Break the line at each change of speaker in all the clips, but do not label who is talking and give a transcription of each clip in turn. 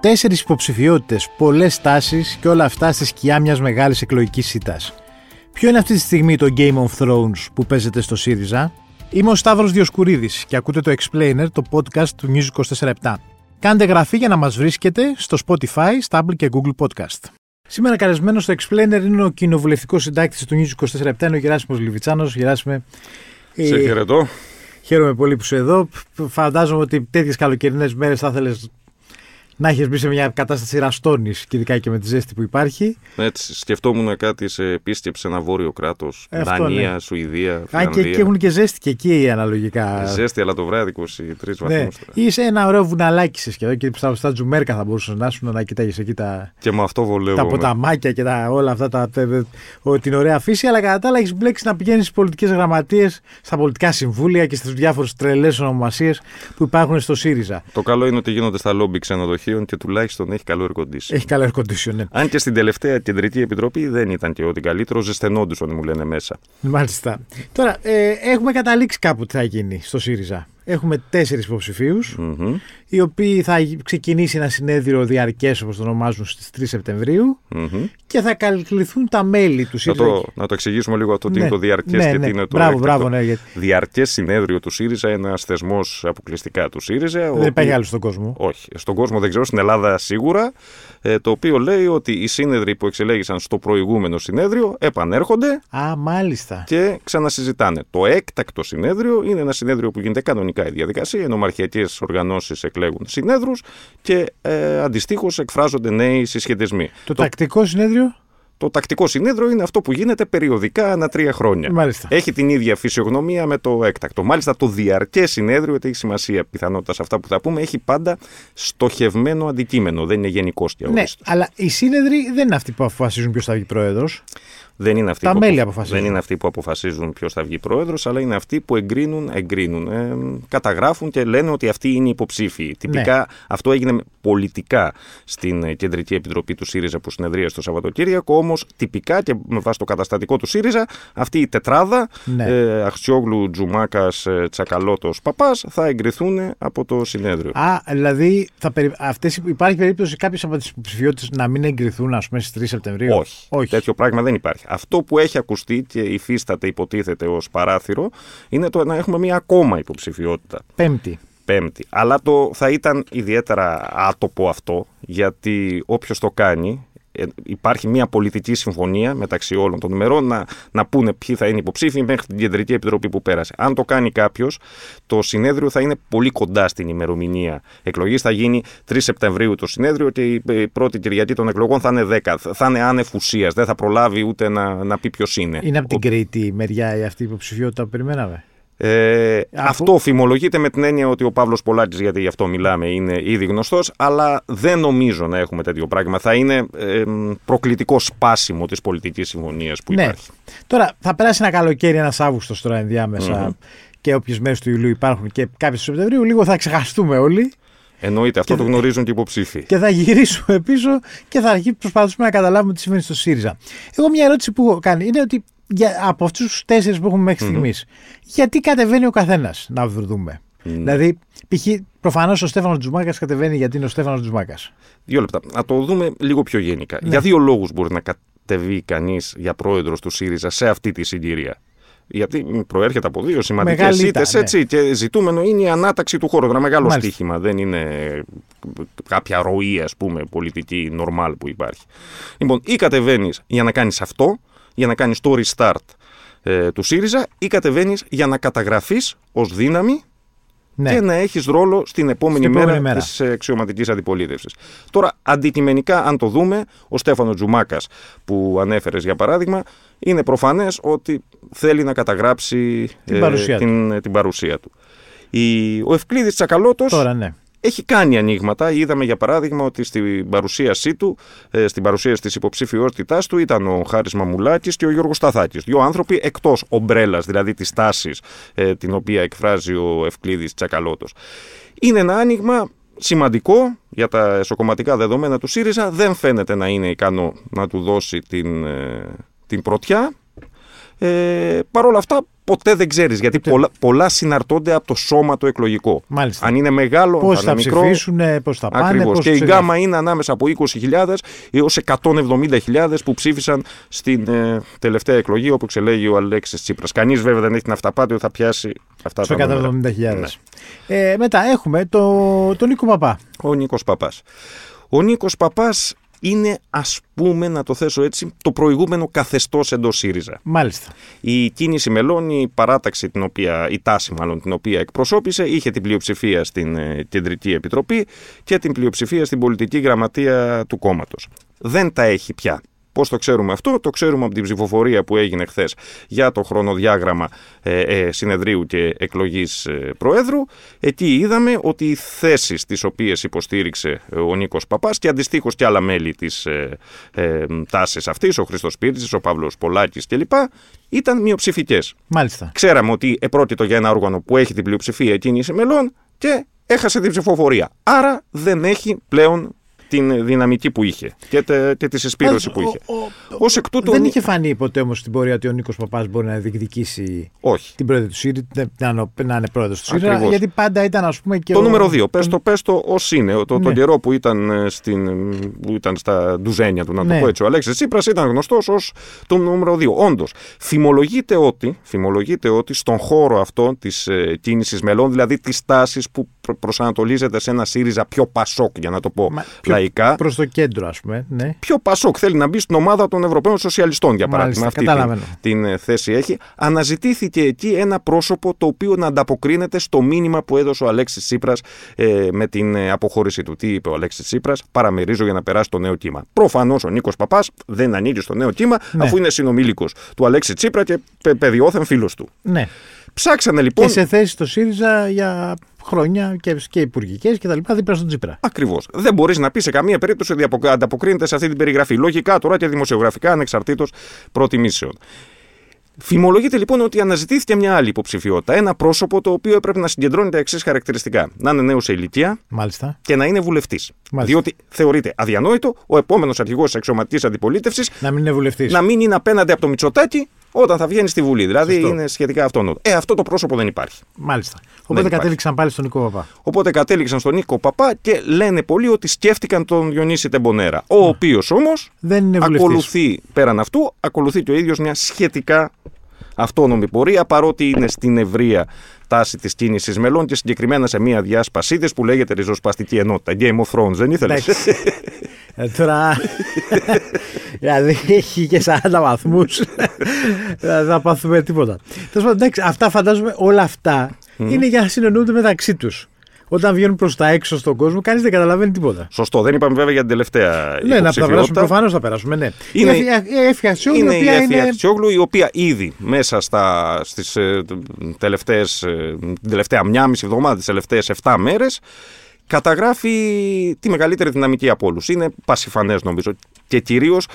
Τέσσερις υποψηφιότητες, πολλές τάσεις και όλα αυτά στη σκιά μιας μεγάλης εκλογικής σίτας. Ποιο είναι αυτή τη στιγμή το Game of Thrones που παίζεται στο ΣΥΡΙΖΑ; Είμαι ο Σταύρος Διοσκουρίδης και ακούτε το Explainer, το podcast του News 24 Κάντε γραφή για να μας βρίσκετε στο Spotify, Stable και Google Podcast. Σήμερα καλεσμένος στο Explainer είναι ο κοινοβουλευτικός συντάκτης του News 24 είναι ο Γεράσιμος Λιβιτσάνος. Γεράσιμε.
Σε χαιρετώ.
Χαίρομαι πολύ που είσαι εδώ. Φαντάζομαι ότι τέτοιες καλοκαιρινές μέρες θα ήθελες να έχεις μπει σε μια κατάσταση ραστόνη και ειδικά και με τη ζέστη που υπάρχει.
Έτσι, σκεφτόμουν κάτι σε επίσκεψη σε ένα βόρειο κράτος. Ε, Δανία, ναι. Σουηδία.
Α, και, και έχουν και ζέστη και εκεί αναλογικά.
Ζέστη, αλλά το βράδυ 23 βαθμούς. Ναι.
Είσαι ένα ωραίο βουναλάκι σε σχεδόν και στα, στα τζουμέρκα θα μπορούσες να σου να κοιτάγεις εκεί τα.
Και με αυτό βολεύω.
Τα ποταμάκια και τα, όλα αυτά τα, την ωραία φύση. Αλλά κατά τα άλλα έχεις μπλέξει να πηγαίνεις στις πολιτικές γραμματείες, στα πολιτικά συμβούλια και στις διάφορες τρελές ονομασίες που υπάρχουν στο ΣΥΡΙΖΑ.
Το καλό είναι ότι γίνονται στα λόμπι ξενοδοχεία και τουλάχιστον έχει καλό air condition.
Έχει καλό air condition, ναι.
Αν και στην τελευταία κεντρική επιτροπή δεν ήταν και ό,τι καλύτερο, ζεσθενόντουσαν μου λένε μέσα.
Μάλιστα. Τώρα, ε, έχουμε καταλήξει κάπου τι θα γίνει στο ΣΥΡΙΖΑ. Έχουμε τέσσερις οι οποίοι θα ξεκινήσει ένα συνέδριο διαρκές, όπως το ονομάζουν, στις 3 σεπτεμβριου και θα καλυφθούν τα μέλη του ΣΥΡΙΖΑ.
Να το, να το εξηγήσουμε λίγο αυτό τι είναι ναι. το διαρκές ναι, και ναι. τι είναι το
μπράβο, μπράβο, ναι,
γιατί... Διαρκές συνέδριο του ΣΥΡΙΖΑ, ένας θεσμός αποκλειστικά του ΣΥΡΙΖΑ.
Δεν υπάρχει άλλο στον κόσμο.
Όχι. Στον κόσμο δεν ξέρω, στην Ελλάδα σίγουρα. Ε, το οποίο λέει ότι οι σύνεδροι που εξελέγησαν στο προηγούμενο συνέδριο επανέρχονται.
Α, μάλιστα.
Και ξανασυζητάνε. Το έκτακτο συνέδριο είναι ένα συνέδριο που γίνεται κανονικά η διαδικασία, ενώ μαρχιακέ οργανώσεις εκλέγουν συνέδρους και ε, αντιστοίχως εκφράζονται νέοι συσχετισμοί.
Το, το τακτικό συνέδριο;
Το τακτικό συνέδριο είναι αυτό που γίνεται περιοδικά ανά τρία χρόνια.
Μάλιστα.
Έχει την ίδια φυσιογνωμία με το έκτακτο. Μάλιστα το διαρκέ συνέδριο, ότι έχει σημασία πιθανότητα σε αυτά που θα πούμε, έχει πάντα στοχευμένο αντικείμενο. Δεν είναι γενικός και
Ναι, αλλά οι σύνεδροι δεν είναι αυτοί που αποφασίζουν ποιος θα βγει πρόεδρος.
Δεν είναι αυτοί,
Τα
που,
μέλη αποφασίζουν.
δεν είναι αυτοί που αποφασίζουν ποιος θα βγει πρόεδρος, αλλά είναι αυτοί που εγκρίνουν, εγκρίνουν ε, καταγράφουν και λένε ότι αυτοί είναι υποψήφοι. Ναι. Τυπικά αυτό έγινε πολιτικά στην Κεντρική Επιτροπή του ΣΥΡΙΖΑ που συνεδρίασε το Σαββατοκύριακο. Όμως τυπικά και με βάση το καταστατικό του ΣΥΡΙΖΑ, αυτή η τετράδα, ναι. ε, Αχτσιόγλου, Τζουμάκας, ε, Τσακαλώτος, Παπάς, θα εγκριθούν από το συνέδριο.
Α, δηλαδή θα περι... αυτές, υπάρχει περίπτωση κάποιε από τις υποψηφιότητες να μην εγκριθούν, ας πούμε, στις 3 Σεπτεμβρίου;
Όχι. Όχι. Τέτοιο πράγμα δεν υπάρχει. Αυτό που έχει ακουστεί και υφίσταται, υποτίθεται ως παράθυρο, είναι το να έχουμε μία ακόμα υποψηφιότητα.
Πέμπτη.
Πέμπτη. Αλλά το θα ήταν ιδιαίτερα άτοπο αυτό, γιατί όποιος το κάνει ε, υπάρχει μια πολιτική συμφωνία μεταξύ όλων των ημερών να, να πούνε ποιοι θα είναι υποψήφοι μέχρι την κεντρική επιτροπή που πέρασε. Αν το κάνει κάποιος, το συνέδριο θα είναι πολύ κοντά στην ημερομηνία εκλογής. Θα γίνει 3 Σεπτεμβρίου το συνέδριο και η πρώτη Κυριακή των εκλογών θα είναι 10. Θα είναι άνευ ουσίας. Δεν θα προλάβει ούτε να, να πει ποιος είναι.
Είναι από την Κρήτη μεριά αυτή η υποψηφιότητα που περιμέναμε.
Ε, Αυτό φημολογείται με την έννοια ότι ο Παύλος Πολάκης, γιατί γι' αυτό μιλάμε, είναι ήδη γνωστός, αλλά δεν νομίζω να έχουμε τέτοιο πράγμα. Θα είναι ε, προκλητικό σπάσιμο της πολιτικής συμφωνίας που
ναι.
υπάρχει.
Τώρα, θα περάσει ένα καλοκαίρι, ένας Αύγουστος τώρα ενδιάμεσα και όποιες μέρες του Ιουλίου υπάρχουν και κάποιες του Σεπτεμβρίου, λίγο θα ξεχαστούμε όλοι.
Εννοείται, αυτό το γνωρίζουν και οι υποψήφοι.
Και θα γυρίσουμε πίσω και θα προσπαθήσουμε να καταλάβουμε τι συμβαίνει στο ΣΥΡΙΖΑ. Εγώ μια ερώτηση που έχω κάνει είναι ότι για, από αυτούς τους τέσσερις που έχουμε μέχρι στιγμής, γιατί κατεβαίνει ο καθένας να δούμε. Δηλαδή, π.χ. προφανώς ο Στέφανος Τζουμάκας κατεβαίνει γιατί είναι ο Στέφανος Τζουμάκας.
Δύο λεπτά. Να το δούμε λίγο πιο γενικά. Ναι. Για δύο λόγους μπορεί να κατεβεί κανείς για πρόεδρος του ΣΥΡΙΖΑ σε αυτή τη συγκυρία. Γιατί προέρχεται από δύο σημαντικές ήττες ναι. έτσι και ζητούμενο είναι η ανάταξη του χώρου. Ένα μεγάλο Μάλιστα. στίχημα. Δεν είναι κάποια ροή, ας πούμε, πολιτική νορμάλ που υπάρχει. Λοιπόν, ή κατεβαίνεις για να κάνεις αυτό, για να κάνεις το restart ε, του ΣΥΡΙΖΑ ή κατεβαίνεις για να καταγραφείς ως δύναμη ναι. και να έχεις ρόλο στην επόμενη, στην μέρα, μέρα. της αξιωματικής αντιπολίτευσης. Τώρα, αντικειμενικά, αν το δούμε, ο Στέφανος Τζουμάκας που ανέφερες για παράδειγμα, είναι προφανές ότι θέλει να καταγράψει
την, ε, παρουσία,
την,
του.
την παρουσία του. Η, ο Ευκλήδης Τσακαλώτος.
Τώρα, ναι
έχει κάνει ανοίγματα. Είδαμε για παράδειγμα ότι στην παρουσίασή του, ε, στην παρουσίαση της υποψηφιότητάς του, ήταν ο Χάρης Μαμουλάκης και ο Γιώργος Σταθάκης. Δύο άνθρωποι εκτός ομπρέλας, δηλαδή της τάσης ε, την οποία εκφράζει ο Ευκλήδης Τσακαλώτος. Είναι ένα άνοιγμα σημαντικό για τα εσωκομματικά δεδομένα του ΣΥΡΙΖΑ. Δεν φαίνεται να είναι ικανό να του δώσει την, ε, την πρωτιά. Ε, Παρ' όλα αυτά, ποτέ δεν ξέρεις. Γιατί πολλά, πολλά συναρτώνται από το σώμα το εκλογικό.
Μάλιστα.
Αν είναι μεγάλο,
Πώς
θα
θα
είναι μικρό.
ψηφίσουν, πώς θα πάνε.
Ακριβώς.
πώς
Και η
τους
γκάμα είναι ανάμεσα από 20.000 έως 170.000 που ψήφισαν στην ε, τελευταία εκλογή όπου εξελέγει ο Αλέξης Τσίπρας. Κανείς βέβαια δεν έχει την αυταπάτη ότι θα πιάσει αυτά
Στο
τα νούμερα.
170.000.
Ναι.
Ε, μετά έχουμε το, τον Νίκο Παπά.
Ο Νίκος Παπάς. Ο Νίκος Παπάς είναι ας πούμε να το θέσω έτσι το προηγούμενο καθεστώς εντός ΣΥΡΙΖΑ.
Μάλιστα.
Η κίνηση μελών, η παράταξη την οποία, η τάση μάλλον την οποία εκπροσώπησε, είχε την πλειοψηφία στην ε, Κεντρική Επιτροπή και την πλειοψηφία στην πολιτική γραμματεία του κόμματος. Δεν τα έχει πια. Πώς το ξέρουμε αυτό, το ξέρουμε από την ψηφοφορία που έγινε χθες για το χρονοδιάγραμμα ε, ε, συνεδρίου και εκλογής ε, Προέδρου. Εκεί είδαμε ότι οι θέσεις τις οποίες υποστήριξε ε, ο Νίκος Παπάς και αντιστοίχως και άλλα μέλη της ε, ε, τάσης αυτής, ο Χρήστος Πύρτζης, ο Παύλος Πολάκης κλπ. ήταν μειοψηφικές.
Μάλιστα.
Ξέραμε ότι επρόκειτο για ένα όργανο που έχει την πλειοψηφία κίνηση μελών και έχασε την ψηφοφορία. Άρα δεν έχει πλέον την δυναμική που είχε και, τε, και τη συσπήρωση που είχε.
Ο- ο-
Ω εκ τούτου.
Δεν
ο-
είχε φανεί ποτέ όμως στην πορεία ότι ο Νίκος Παπάς μπορεί να διεκδικήσει
Όχι.
την πρόεδρο του ΣΥΡΙΖΑ, να, είναι- να είναι πρόεδρος του ΣΥΡΙΖΑ,
Ακριβώς.
γιατί πάντα ήταν ας πούμε και.
Το
ο-
νούμερο 2. Πες το, πες το ως είναι. Το,
Ναι.
Τον καιρό που ήταν, ε, στην, που ήταν στα ντουζένια του, να
Ναι.
το πω έτσι, ο Αλέξης Τσίπρας ήταν γνωστός ως το νούμερο 2. Όντως, φημολογείται ότι, φημολογείται ότι στον χώρο αυτό της ε, κίνησης μελών, δηλαδή της τάσης που προ- προσανατολίζεται σε ένα ΣΥΡΙΖΑ πιο πασόκ, για να το πω
Μα- πιο
λαϊκά,
Προς το κέντρο, ας πούμε. Ναι.
πιο πασόκ θέλει να μπει στην ομάδα των Ευρωπαίων Σοσιαλιστών, για παράδειγμα.
Μάλιστα,
Αυτή
καταλαβαίνω.
την, την ε, θέση έχει. Αναζητήθηκε εκεί ένα πρόσωπο το οποίο να ανταποκρίνεται στο μήνυμα που έδωσε ο Αλέξης Τσίπρας ε, με την ε, αποχώρηση του. Τι είπε ο Αλέξης Τσίπρας, παραμερίζω για να περάσει το νέο κύμα. Προφανώς ο Νίκος Παπάς δεν ανήκει στο νέο κύμα,
Ναι.
αφού είναι συνομήλικος του Αλέξη Τσίπρα και πε, παιδιόθεν φίλος του.
ναι.
Ψάξανε λοιπόν.
Και σε θέση στο ΣΥΡΙΖΑ για χρόνια και, και υπουργικές και τα λοιπά δίπλα στον Τσίπρα.
Ακριβώς. Δεν μπορείς να πεις σε καμία περίπτωση ότι απο- ανταποκρίνεται σε αυτή την περιγραφή. Λογικά τώρα και δημοσιογραφικά ανεξαρτήτως προτιμήσεων. Φημολογείται λοιπόν ότι αναζητήθηκε μια άλλη υποψηφιότητα. Ένα πρόσωπο το οποίο έπρεπε να συγκεντρώνει τα εξής χαρακτηριστικά. Να είναι νέος σε ηλικία
Μάλιστα.
και να είναι βουλευτής.
Μάλιστα.
Διότι θεωρείται αδιανόητο ο επόμενος αρχηγός της αξιωματική αντιπολίτευσης
Να μην είναι βουλευτής.
να μην είναι απέναντι από το Μητσοτάκι όταν θα βγαίνει στη Βουλή. Δηλαδή
Σωστό.
είναι σχετικά αυτόνοτο. Ε, αυτό το πρόσωπο δεν υπάρχει.
Μάλιστα. Οπότε
υπάρχει.
κατέληξαν πάλι στον Νίκο Παπά.
Οπότε κατέληξαν στον Νίκο Παπά και λένε πολλοί ότι σκέφτηκαν τον Διονύση Τεμπονέρα. Ο οποίος όμως
Δεν είναι βουλευτής.
ακολουθεί πέραν αυτού, ακολουθεί και ο ίδιος μια σχετικά αυτόνομη πορεία, παρότι είναι στην ευρεία τάση της κίνησης μελών και συγκεκριμένα σε μια διάσπασή της που λέγεται ριζοσπαστική ενότητα. Game of Thrones, δεν ήθελες;
Εντάξει. Ε, τώρα. δηλαδή έχει και 40 βαθμούς. Δεν θα πάθουμε τίποτα. Τέλος πάντων, εντάξει, αυτά φαντάζομαι όλα αυτά είναι για να συνεννοούνται μεταξύ τους. Όταν βγαίνουν προς τα έξω στον κόσμο, κανείς δεν καταλαβαίνει τίποτα.
Σωστό, δεν είπαμε βέβαια για την τελευταία
Ναι, να τα περάσουμε.
υποψηφιότητα.
Προφανώς θα περάσουμε. Ναι.
Είναι-
η Εφη- η Εφη Αξιόγλου, η
είναι η
οποία
Εφη
είναι.
Αξιόγλου, η οποία ήδη μέσα στα, στις ε, τελευταίες, ε, την τελευταία μία μισή εβδομάδα, τις τελευταίες 7 μέρες, καταγράφει τη μεγαλύτερη δυναμική από όλους. Είναι πασιφανές νομίζω και κυρίως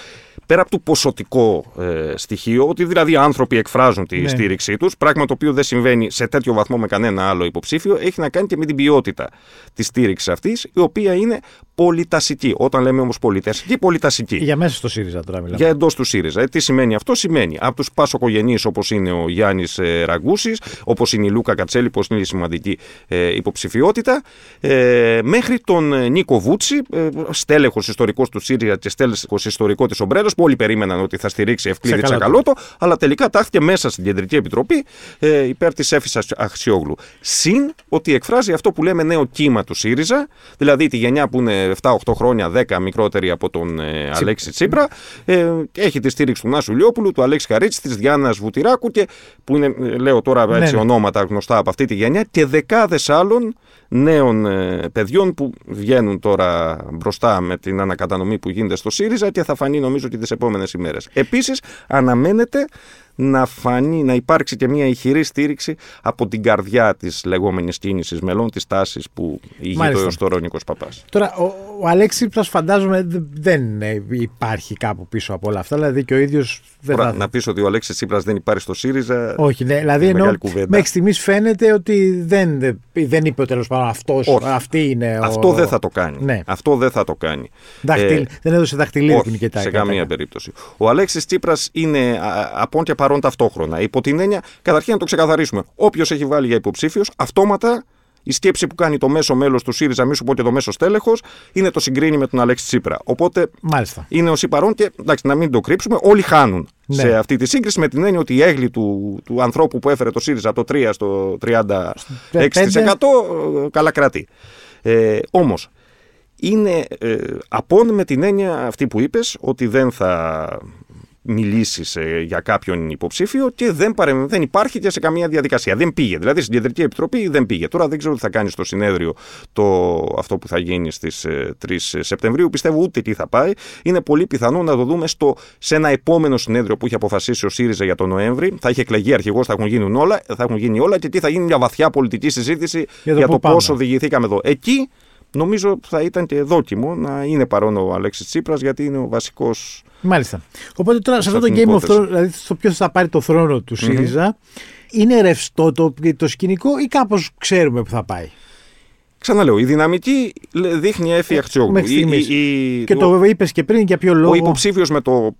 πέρα από το ποσοτικό ε, στοιχείο, ότι δηλαδή άνθρωποι εκφράζουν τη
Ναι.
στήριξή τους, πράγμα το οποίο δεν συμβαίνει σε τέτοιο βαθμό με κανένα άλλο υποψήφιο, έχει να κάνει και με την ποιότητα της στήριξης αυτής, η οποία είναι πολυτασική. Όταν λέμε όμως πολυτασική, πολυτασική.
Για μέσα στο ΣΥΡΙΖΑ τώρα μιλάμε.
Για εντός του ΣΥΡΙΖΑ. Ε, τι σημαίνει αυτό, σημαίνει από τους Πασοκογενεί όπως είναι ο Γιάννης ε, Ραγκούσης, όπως είναι η Λούκα Κατσέλη, που είναι η σημαντική ε, υποψηφιότητα, ε, μέχρι τον ε, Νίκο Βούτσι, ε, στέλεχος ιστορικός του ΣΥΡΙΖΑ και στέλεχος ιστορικό της Ομπρέλα, που όλοι περίμεναν ότι θα στηρίξει Ευκλήδη
Τσακαλώτο.
Τσακαλώτο, αλλά τελικά τάχθηκε μέσα στην Κεντρική Επιτροπή ε, υπέρ της Έφη Αξιόγλου. Συν ότι εκφράζει αυτό που λέμε νέο κύμα του ΣΥΡΙΖΑ, δηλαδή τη γενιά που είναι 7-8 χρόνια, 10 μικρότερη από τον ε, Αλέξη Τσίπρα. Ε, έχει τη στήριξη του Νάσου Λιόπουλου, του Αλέξη Καρίτση, της Διάννας Βουτυράκου και που είναι, ε, λέω τώρα
Ναι,
έτσι
ναι.
ονόματα γνωστά από αυτή τη γενιά και δεκάδες άλλων νέων ε, παιδιών που βγαίνουν τώρα μπροστά με την ανακατανομή που γίνεται στο ΣΥΡΙΖΑ και θα φανεί νομίζω και τις επόμενες ημέρες. Επίσης, αναμένεται να φανεί, να υπάρξει και μια ηχηρή στήριξη από την καρδιά της λεγόμενης κίνησης μελών, της τάσης που ηγείται
Μάλιστα.
έω τώρα ο Νίκο Παπάς.
Τώρα, ο, ο Αλέξη Τσίπρας φαντάζομαι δε- δεν ε, υπάρχει κάπου πίσω από όλα αυτά. Δηλαδή και ο ίδιος δεν θα.
Να πεις ότι ο Αλέξης Τσίπρας δεν υπάρχει στο ΣΥΡΙΖΑ.
Όχι, ναι. Δηλαδή
είναι
ενώ
μεγάλη κουβέντα.
μέχρι στιγμής φαίνεται ότι δεν, δεν, δεν είπε τέλος πάντων αυτός.
Όχι.
Αυτή είναι. ο-
Αυτό δεν θα το κάνει.
Ναι.
Αυτό δεν θα το κάνει.
Δαχτυλ,
Ε,
δεν έδωσε δαχτυλίδι
Όχι,
και τα
σε
και τα-
καμία περίπτωση. Ο Αλέξης Τσίπρας είναι α, από και παρόν ταυτόχρονα. Υπό την έννοια, καταρχήν να το ξεκαθαρίσουμε. Όποιος έχει βάλει για υποψήφιος, αυτόματα η σκέψη που κάνει το μέσο μέλος του ΣΥΡΙΖΑ, μη σου πω και το μέσο τέλεχο, είναι το συγκρίνει με τον Αλέξη Τσίπρα. Οπότε
Μάλιστα.
είναι ο παρόν και εντάξει, να μην το κρύψουμε, όλοι χάνουν ναι. σε αυτή τη σύγκριση με την έννοια ότι η έγκλη του, του ανθρώπου που έφερε το ΣΥΡΙΖΑ το 3 στο 36% καλά κρατεί. Ε, Όμως, είναι ε, απόν με την έννοια αυτή που είπες ότι δεν θα μιλήσεις ε, για κάποιον υποψήφιο και δεν, παρε... δεν υπάρχει και σε καμία διαδικασία. Δεν πήγε. Δηλαδή στην Κεντρική Επιτροπή δεν πήγε. Τώρα δεν ξέρω τι θα κάνει στο συνέδριο το... αυτό που θα γίνει στις 3 ε, Σεπτεμβρίου. Πιστεύω ούτε τι θα πάει. Είναι πολύ πιθανό να το δούμε στο... σε ένα επόμενο συνέδριο που έχει αποφασίσει ο ΣΥΡΙΖΑ για τον Νοέμβρη. Θα έχει εκλεγεί αρχηγός, θα έχουν γίνει όλα, θα έχουν γίνει όλα και τι θα γίνει μια βαθιά πολιτική συζήτηση για το, για το πώς οδηγηθήκαμε εδώ. Εκεί νομίζω θα ήταν και δόκιμο να είναι παρόν ο Αλέξης Τσίπρας γιατί είναι ο βασικός.
Μάλιστα. Οπότε τώρα σε αυτό το Game of Thrones, δηλαδή στο ποιος θα πάρει το θρόνο του ΣΥΡΙΖΑ, είναι ρευστό το, το σκηνικό ή κάπως ξέρουμε που θα πάει;
Ξαναλέω, η δυναμική δείχνει έφη Αχτσιόγλου.
Και το είπες και πριν, για ποιο λόγο.
Ο υποψήφιος με το.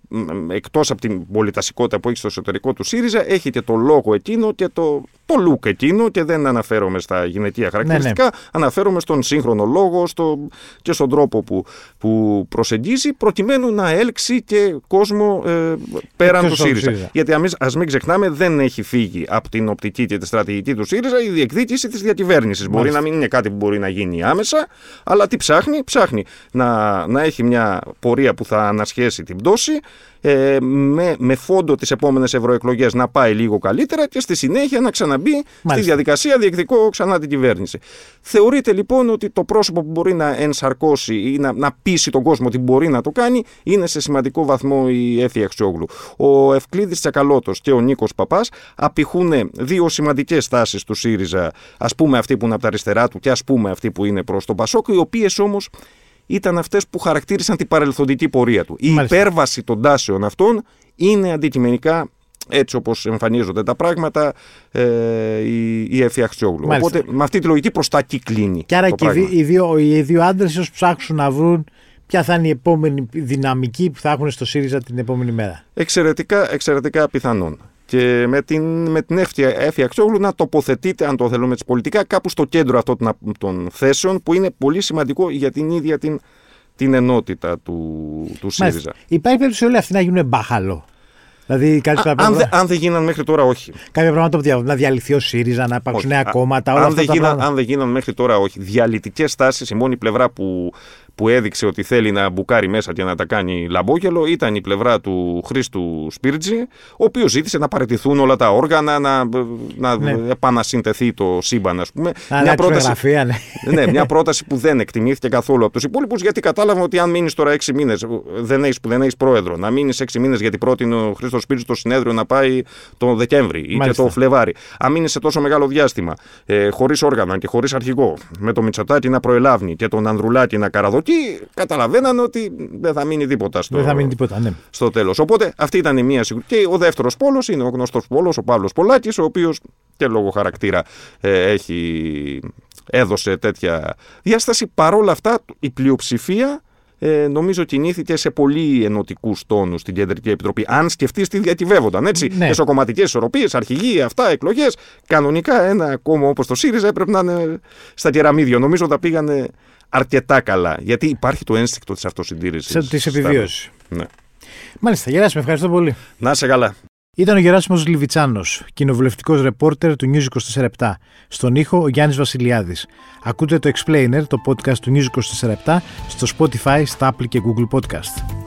εκτός από την πολυτασικότητα που έχει στο εσωτερικό του ΣΥΡΙΖΑ, έχει και το λόγο εκείνο και το, το look εκείνο και δεν αναφέρομαι στα γυναικεία χαρακτηριστικά. Ναι, ναι. Αναφέρομαι στον σύγχρονο λόγο στο, και στον τρόπο που, που προσεγγίζει, προκειμένου να έλξει και κόσμο ε, πέραν του ΣΥΡΙΖΑ. ΣΥΡΙΖΑ. Γιατί ας μην ξεχνάμε, δεν έχει φύγει από την οπτική και τη στρατηγική του ΣΥΡΙΖΑ η διεκδίκηση της διακυβέρνησης. Μπορεί να μην είναι κάτι που μπορεί μπορεί να γίνει άμεσα, αλλά τι ψάχνει, ψάχνει να, να έχει μια πορεία που θα ανασχέσει την πτώση ε, με, με φόντο τις επόμενες ευρωεκλογές να πάει λίγο καλύτερα και στη συνέχεια να ξαναμπεί Μάλιστα. στη διαδικασία διεκδικώ ξανά την κυβέρνηση. Θεωρείται λοιπόν ότι το πρόσωπο που μπορεί να ενσαρκώσει ή να, να πείσει τον κόσμο ότι μπορεί να το κάνει είναι σε σημαντικό βαθμό η Έφη Αξιόγλου. Ο Ευκλήδης Τσακαλώτος και ο Νίκος Παπάς απηχούν δύο σημαντικές στάσεις του ΣΥΡΙΖΑ, ας πούμε αυτή που είναι από τα αριστερά του και ας πούμε αυτή που είναι προς τον Πασόκ, οι οποίες όμως ήταν αυτές που χαρακτήρισαν την παρελθοντική πορεία του. Η υπέρβαση των τάσεων αυτών είναι αντικειμενικά έτσι όπως εμφανίζονται τα πράγματα ε, η, η Εφη Αχτσιόγλου. Οπότε με αυτή τη λογική προς τα εκεί κλείνει
Και άρα και οι δύο, οι δύο άντρες ίσως ψάξουν να βρουν ποια θα είναι η επόμενη δυναμική που θα έχουν στο ΣΥΡΙΖΑ την επόμενη μέρα.
Εξαιρετικά, εξαιρετικά πιθανόν και με την, με την Έφη Αξιόγλου να τοποθετείται, αν το θέλουμε έτσι πολιτικά, κάπου στο κέντρο αυτών των θέσεων που είναι πολύ σημαντικό για την ίδια την, την ενότητα του, του ΣΥΡΙΖΑ.
Υπάρχει περίπτωση όλοι αυτοί να γίνουν μπάχαλο. Δηλαδή,
κάτι Α, αν, δε, αν δεν γίναν μέχρι τώρα, όχι.
Κάποια πράγματα να διαλυθεί ο ΣΥΡΙΖΑ, να υπάρξουν νέα κόμματα. Όλα
αν,
αυτά
δεν
γίναν,
αν δεν γίναν μέχρι τώρα, όχι. Διαλυτικές τάσει, η μόνη πλευρά που που έδειξε ότι θέλει να μπουκάρει μέσα και να τα κάνει λαμπόγελο ήταν η πλευρά του Χρήστου Σπίρτζη, ο οποίος ζήτησε να παραιτηθούν όλα τα όργανα, να, να ναι. επανασυντεθεί το σύμπαν, ας πούμε.
Α, μια, πρόταση, ναι.
ναι, μια πρόταση που δεν εκτιμήθηκε καθόλου από τους υπόλοιπους, γιατί κατάλαβα ότι αν μείνεις τώρα έξι μήνες, δεν έχει που δεν έχεις πρόεδρο, να μείνεις έξι μήνες γιατί πρότεινε ο Χρήστος Σπίρτζη το συνέδριο να πάει το Δεκέμβρη ή και το Φλεβάρι. Αν μείνεις σε τόσο μεγάλο διάστημα, ε, χωρίς όργανα και χωρίς αρχηγό, με το Μητσοτάκι να προελάβει και τον Ανδρουλάκη να καραδοκεί εκεί καταλαβαίνανε ότι δεν θα μείνει τίποτα στο,
δεν θα μείνει τίποτα, ναι.
στο τέλος. Οπότε αυτή ήταν η μία σιγουριά. Και ο δεύτερος πόλος είναι ο γνωστός πόλος, ο Παύλος Πολάκης, ο οποίος και λόγω χαρακτήρα ε, έχει, έδωσε τέτοια διάσταση. Παρόλα αυτά, η πλειοψηφία ε, νομίζω κινήθηκε σε πολύ ενωτικούς τόνους στην Κεντρική Επιτροπή. Αν σκεφτείς τι διακυβεύονταν, έτσι. Ναι. Εσωκομματικές ισορροπίες, αρχηγοί, αυτά, εκλογές. Κανονικά ένα κόμμα όπως το ΣΥΡΙΖΑ έπρεπε να είναι στα κεραμίδια. Νομίζω τα πήγανε αρκετά καλά. Γιατί υπάρχει το ένστικτο της αυτοσυντήρησης.
Της επιβίωσης.
Ναι.
Μάλιστα, Γεράσιμο, ευχαριστώ πολύ.
Να είσαι καλά.
Ήταν ο Γεράσιμος Λιβιτσάνος, κοινοβουλευτικός ρεπόρτερ του News 24 Στον ήχο ο Γιάννης Βασιλιάδης. Ακούτε το Explainer, το podcast του News 24 στο Spotify, στα Apple και Google Podcast.